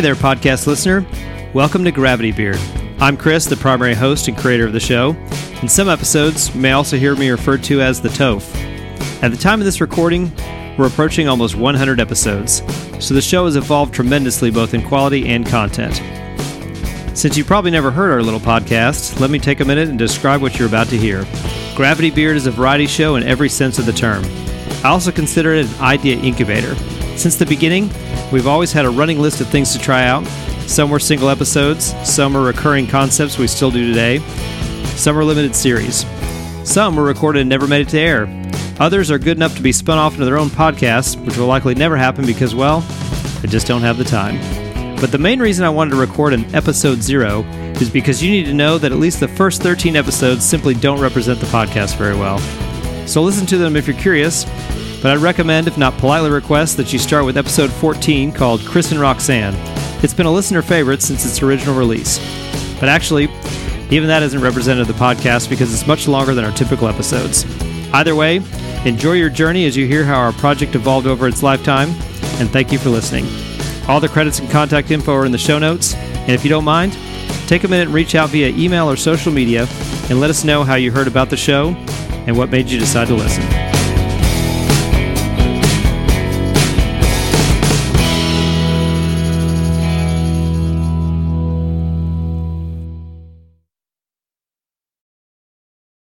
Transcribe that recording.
Hey there, podcast listener. Welcome to Gravity Beard. I'm Chris, the primary host and creator of the show. In some episodes, you may also hear me referred to as the Toph. At the time of this recording, we're approaching almost 100 episodes, so the show has evolved tremendously both in quality and content. Since you probably never heard our little podcast, let me take a minute and describe what you're about to hear. Gravity Beard is a variety show in every sense of the term. I also consider it an idea incubator. Since the beginning, we've always had a running list of things to try out. Some were single episodes, some are recurring concepts we still do today, some are limited series. Some were recorded and never made it to air. Others are good enough to be spun off into their own podcasts, which will likely never happen because, well, I just don't have the time. But the main reason I wanted to record an episode zero is because you need to know that at least the first 13 episodes simply don't represent the podcast very well. So listen to them if you're curious, but I'd recommend, if not politely request, that you start with episode 14 called Chris and Roxanne. It's been a listener favorite since its original release. But actually, even that isn't representative of the podcast because it's much longer than our typical episodes. Either way, enjoy your journey as you hear how our project evolved over its lifetime, and thank you for listening. All the credits and contact info are in the show notes, and if you don't mind, take a minute and reach out via email or social media and let us know how you heard about the show and what made you decide to listen.